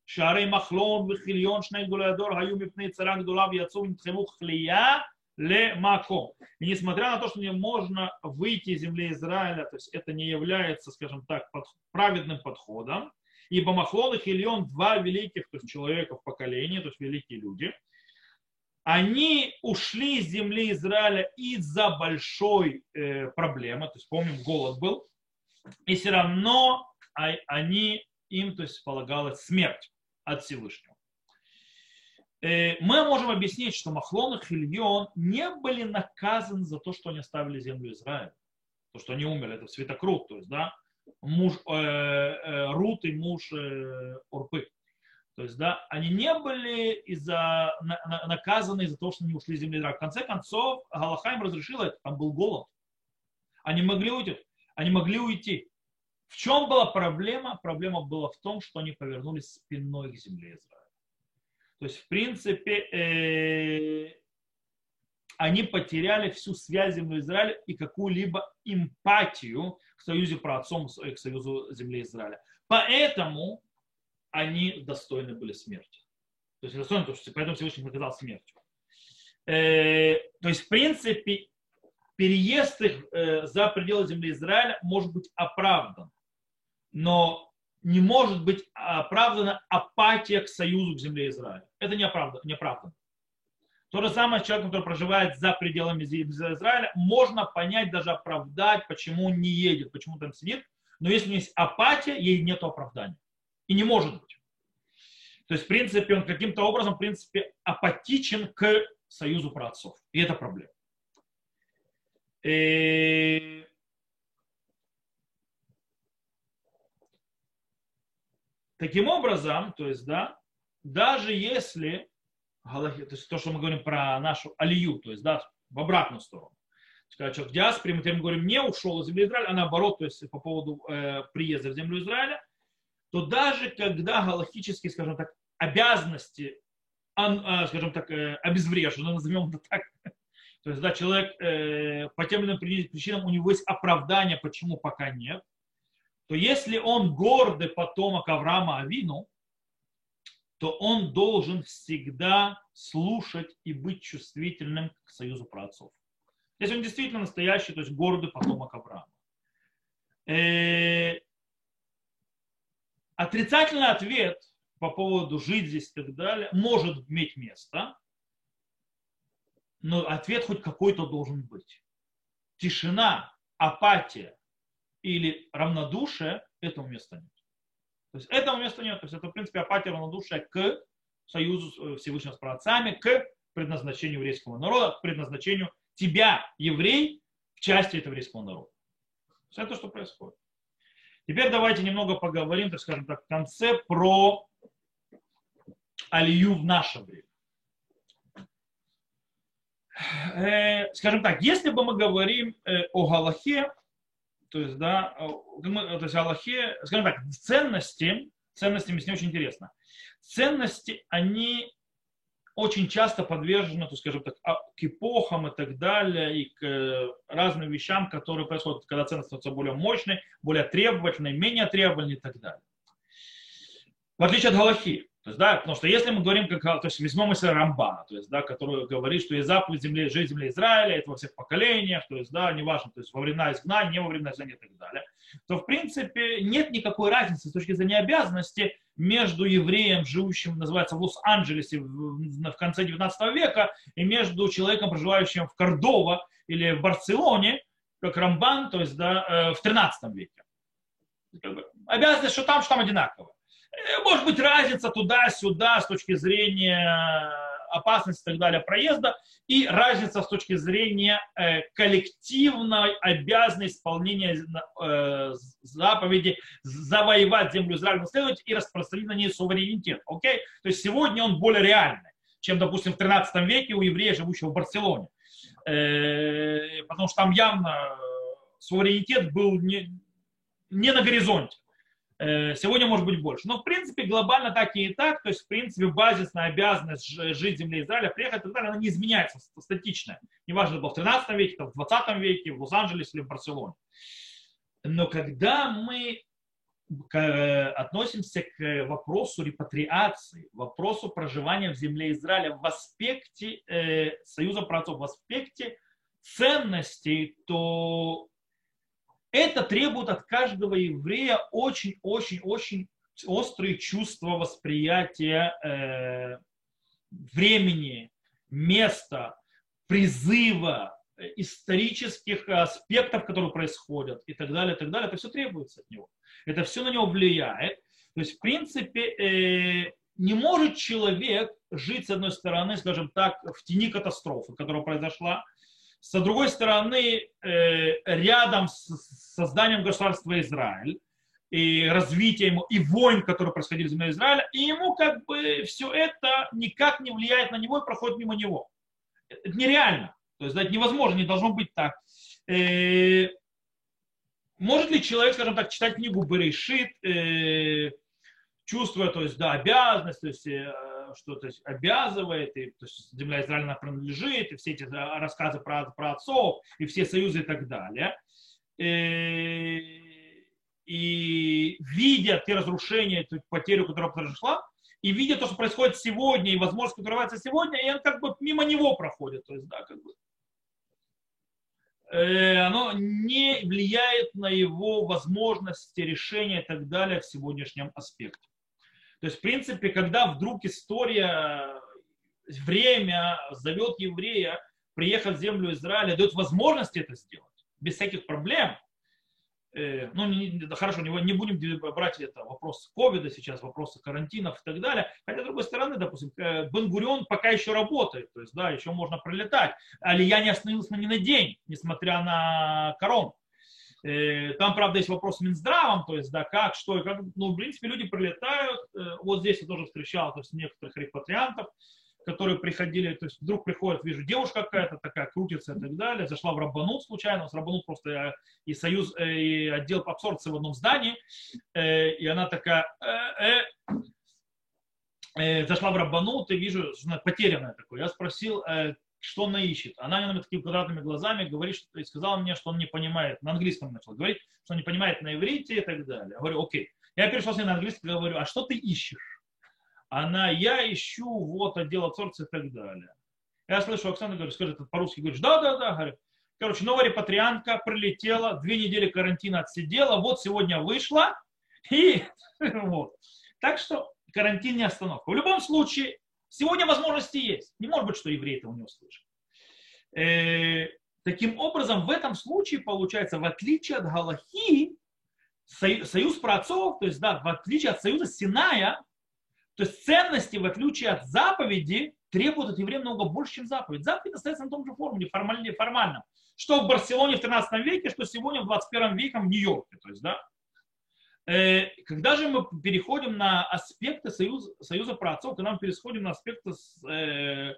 шары махлон вихильон шней гулядор гаю мипней царан гдулав яцу нитхему хлия ле маком. И несмотря на то, что не можно выйти из земли Израиля, то есть это не является, скажем так, под, праведным подходом, ибо Махлон и Хильон два великих то есть человека в поколении, то есть великие люди – они ушли из земли Израиля из-за большой э, проблемы, то есть помним, голод был, и все равно они, им то есть полагалась смерть от Всевышнего. Э, мы можем объяснить, что Махлон и Хильон не были наказаны за то, что они оставили землю Израиля. То, что они умерли, это Светокрут, то есть, да, муж э, э, Рут и муж э, Урпы. То есть, да, они не были из-за, на, на, наказаны из-за того, что они ушли из земли Израиля. В конце концов, Галаха им разрешила это, там был голод. Они могли уйти. Они могли уйти. В чем была проблема? Проблема была в том, что они повернулись спиной к земле Израиля. То есть, в принципе, э, они потеряли всю связь земли Израиля и какую-либо эмпатию к союзу праотцом, к союзу земли Израиля. Поэтому они достойны были смерти. То есть достойны, потому что поэтому Всевышний наказал смертью. Э, то есть, в принципе, переезд их э, за пределы земли Израиля может быть оправдан. Но не может быть оправдана апатия к союзу к земле Израиля. Это не оправдано. Не оправдано. То же самое с человеком, который проживает за пределами Израиля, можно понять, даже оправдать, почему он не едет, почему там сидит. Но если у него есть апатия, ей нет оправдания. И не может быть. То есть, в принципе, он каким-то образом, в принципе, апатичен к союзу праотцов. И это проблема. И э, Таким образом, то есть, да, даже если, то есть то, что мы говорим про нашу алию, то есть, да, в обратную сторону, когда человек в диаспоре, мы говорим, не ушел из земли Израиля, а наоборот, то есть по поводу э, приезда в землю Израиля, то даже когда галактические, скажем так, обязанности, э, скажем так, э, обезврежены, назовем это так, то есть, да, человек э, по тем или иным причинам, у него есть оправдание, почему пока нет, то если он гордый потомок Авраама Авину, то он должен всегда слушать и быть чувствительным к союзу праотцов. Если он действительно настоящий, то есть гордый потомок Авраама. Э, отрицательный ответ по поводу жить здесь и так далее может иметь место, но ответ хоть какой-то должен быть. Тишина, апатия, или равнодушие, этому места нет. То есть этому места нет. То есть это, в принципе, апатия равнодушия к союзу Всевышнего с праотцами, к предназначению еврейского народа, к предназначению тебя, еврей, в части этого еврейского народа. Есть это что происходит. Теперь давайте немного поговорим, так скажем так, в конце про алию в наше время. Э, скажем так, если бы мы говорим э, о Галахе, то есть, да, то есть Галахе, скажем так, ценности, ценности мне очень интересно. Ценности, они очень часто подвержены, то, скажем так, а, к эпохам и так далее, и к э, разным вещам, которые происходят, когда ценности становятся более мощные, более требовательные, менее требовательные и так далее. В отличие от Галахи. То есть, да, потому что если мы говорим, как, то есть возьмем мысль Рамбана, то есть, да, который говорит, что есть заповедь земли, жизнь земли Израиля, это во всех поколениях, то есть, да, неважно, то есть во времена изгнания, не во времена изгнания и так далее, то, в принципе, нет никакой разницы с точки зрения обязанности между евреем, живущим, называется, в Лос-Анджелесе в, конце 19 века, и между человеком, проживающим в Кордово или в Барселоне, как Рамбан, то есть, да, э, в 13 веке. Обязанность, что там, что там одинаково. Э, может быть разница туда-сюда с точки зрения опасности и так далее проезда, и разница с точки зрения э, коллективной обязанности исполнения э, заповеди завоевать землю Израиля, наследовать и распространить на ней суверенитет. Окей? То есть сегодня он более реальный, чем, допустим, в 13 веке у еврея, живущего в Барселоне. Потому что там явно суверенитет был не, не на горизонте. Э, сегодня может быть больше. Но в принципе глобально так и так. То есть в принципе базисная обязанность жить в земле Израиля, приехать и так далее, она не изменяется, статичная. Неважно, это было в 13 веке, в 20 веке, в Лос-Анджелесе или в Барселоне. Но когда мы относимся к вопросу репатриации, вопросу проживания в земле Израиля в аспекте э, союза праотцов, в аспекте ценностей, то это требует от каждого еврея очень-очень-очень острые чувства восприятия э, времени, места, призыва, исторических аспектов, которые происходят и так далее, и так далее. Это все требуется от него. Это все на него влияет. То есть, в принципе, э, не может человек жить, с одной стороны, скажем так, в тени катастрофы, которая произошла, с другой стороны, э, рядом с созданием государства Израиль и развитием и войн, которые происходили в земле Израиля, и ему как бы все это никак не влияет на него и проходит мимо него. Это нереально. То есть это невозможно, не должно быть так. Э, может ли человек, скажем так, читать книгу Берешит, э, чувствуя, то есть, да, обязанность, то есть, что то есть, обязывает, и, то есть земля Израиля принадлежит, и все эти рассказы про, про отцов, и все союзы и так далее. И, э, и видя те разрушения, ту потерю, которая произошла, и видя то, что происходит сегодня, и возможность, которая сегодня, и он как бы мимо него проходит. То есть, да, как бы, э, оно не влияет на его возможности решения и так далее в сегодняшнем аспекте. То есть, в принципе, когда вдруг история, время зовет еврея приехать в землю Израиля, дает возможность это сделать, без всяких проблем, э, ну, хорошо, не, будем брать это вопрос ковида сейчас, вопросы карантинов и так далее. Хотя, с другой стороны, допустим, э, Бенгурион пока еще работает, то есть, да, еще можно пролетать. Але я не остановился ни на день, несмотря на корону. Э, там, правда, есть вопрос с Минздравом, то есть, да, как, что и как. Ну, в принципе, люди прилетают. Э, вот здесь я тоже встречал, то есть, некоторых репатриантов, которые приходили, то есть, вдруг приходит, вижу, девушка какая-то такая, крутится и так далее, зашла в Рабанут случайно, с Рабанут просто э, и союз, и отдел абсорбции в одном здании, и она такая, э, э, зашла в Рабанут и вижу, что потерянная такой. Я спросил, что она ищет. Она мне такими квадратными глазами говорит, что, и сказала мне, что он не понимает, на английском начал говорить, что он не понимает на иврите и так далее. Я говорю, окей. Я перешел с ней на английский, говорю, а что ты ищешь? Она, я ищу вот отдел абсорбции и так далее. Я слышу, Оксана говорит, скажет по-русски, говоришь, да, да, да, говорю. Короче, новая репатриантка прилетела, две недели карантина отсидела, вот сегодня вышла, и вот. Так что карантин не остановка. В любом случае, Сегодня возможности есть. Не может быть, что евреи этого не услышат. Э, таким образом, в этом случае получается, в отличие от Галахи, союз праотцов, то есть, да, в отличие от союза Синая, то есть ценности, в отличие от заповеди, требуют от евреев много больше, чем заповедь. Заповедь остается на том же формуле, формально, формально. Что в Барселоне в 13 веке, что сегодня в 21 веке в Нью-Йорке. То есть, да, когда же мы переходим на аспекты союза, союза праотцов, когда мы переходим на аспекты э,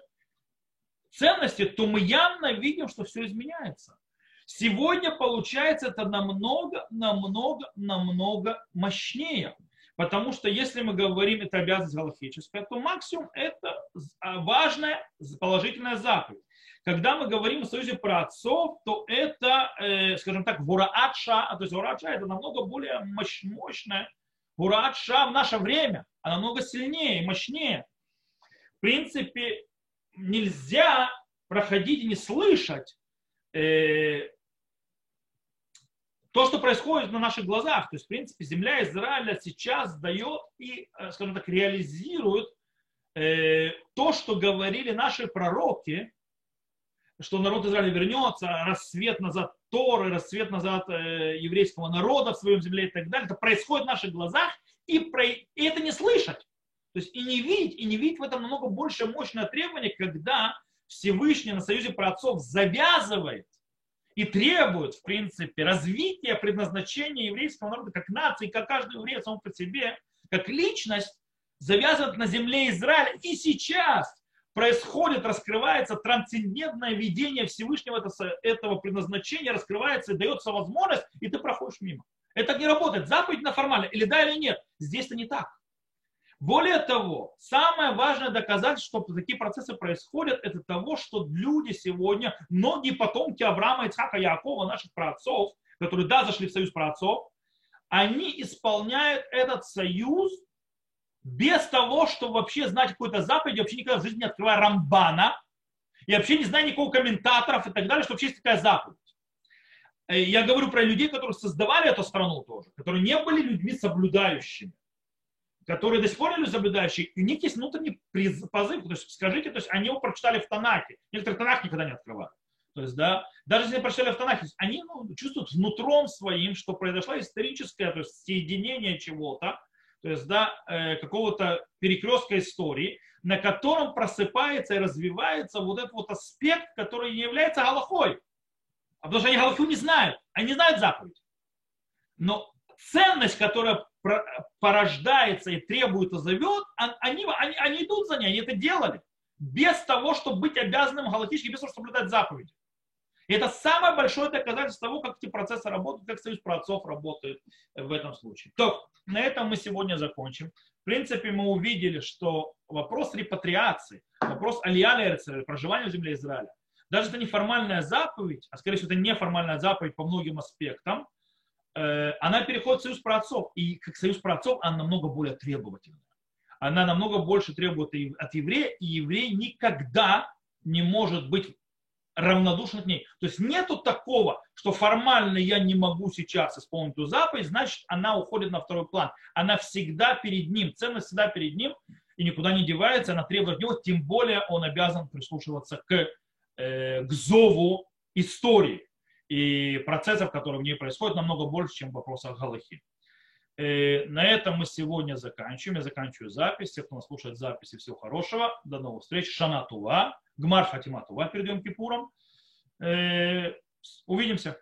ценности, то мы явно видим, что все изменяется. Сегодня получается это намного, намного, намного мощнее. Потому что если мы говорим, это обязанность галактическая, то максимум это а, важная положительная заповедь. Когда мы говорим о союзе про отцов, то это, э, скажем так, вураатша, то есть вураатша это намного более мощ, мощная вураатша в наше время, она намного сильнее мощнее. В принципе, нельзя проходить и не слышать э, то, что происходит на наших глазах. То есть, в принципе, земля Израиля сейчас дает и, э, скажем так, реализирует э, то, что говорили наши пророки, что народ Израиля вернется, рассвет назад Торы, рассвет назад э, еврейского народа в своем земле и так далее. Это происходит в наших глазах, и, про, и это не слышать. То есть и не видеть, и не видеть в этом намного больше мощное требование, когда Всевышний на союзе праотцов завязывает и требует, в принципе, развития предназначения еврейского народа как нации, как каждый еврей сам по себе, как личность, завязывает на земле Израиля. И сейчас происходит, раскрывается трансцендентное видение Всевышнего этого предназначения, раскрывается и дается возможность, и ты проходишь мимо. Это не работает. Заповедь на формально. Или да, или нет. Здесь-то не так. Более того, самое важное доказательство, что такие процессы происходят, это того, что люди сегодня, многие потомки Авраама, Ицхака, Якова, наших праотцов, которые, да, зашли в союз праотцов, они исполняют этот союз без того, чтобы вообще знать какую-то заповедь, вообще никогда в жизни не открывая Рамбана, и вообще не зная никакого комментаторов и так далее, что вообще есть такая заповедь. Э, я говорю про людей, которые создавали эту страну тоже, которые не были людьми соблюдающими которые до сих пор не соблюдающие, у них есть внутренний позыв, то есть скажите, то есть они его прочитали в Танахе, некоторые Танах никогда не открывают. То есть, да, даже если они прочитали в Танахе, они ну, чувствуют внутром своим, что произошло историческое, то есть соединение чего-то, то есть, да, э, какого-то перекрестка истории, на котором просыпается и развивается вот этот вот аспект, который не является галахой. А потому что они галаху не знают, они не знают заповедь. Но ценность, которая порождается и требует и зовет, они, они, они идут за ней, они это делали. Без того, чтобы быть обязанным галактически, без того, чтобы соблюдать заповеди. И это самое большое доказательство того, как эти процессы работают, как союз праотцов работает в этом случае. То, на этом мы сегодня закончим. В принципе, мы увидели, что вопрос репатриации, вопрос алиаля проживания в земле Израиля, даже это не формальная заповедь, а скорее всего это неформальная заповедь по многим аспектам, она переходит в союз праотцов. И как союз праотцов она намного более требовательна. Она намного больше требует от еврея, и еврей никогда не может быть равнодушен к ней. То есть нету такого, что формально я не могу сейчас исполнить эту заповедь, значит она уходит на второй план. Она всегда перед ним, ценность всегда перед ним и никуда не девается, она требует от него, тем более он обязан прислушиваться к, э, к зову истории и процессов, которые в ней происходят, намного больше, чем в вопросах Галахи. Э, на этом мы сегодня заканчиваем. Я заканчиваю запись. Те, кто нас слушает записи, всего хорошего. До новых встреч. Шана Тува. Гмар Фатима Тува перед Кипуром. Э, увидимся.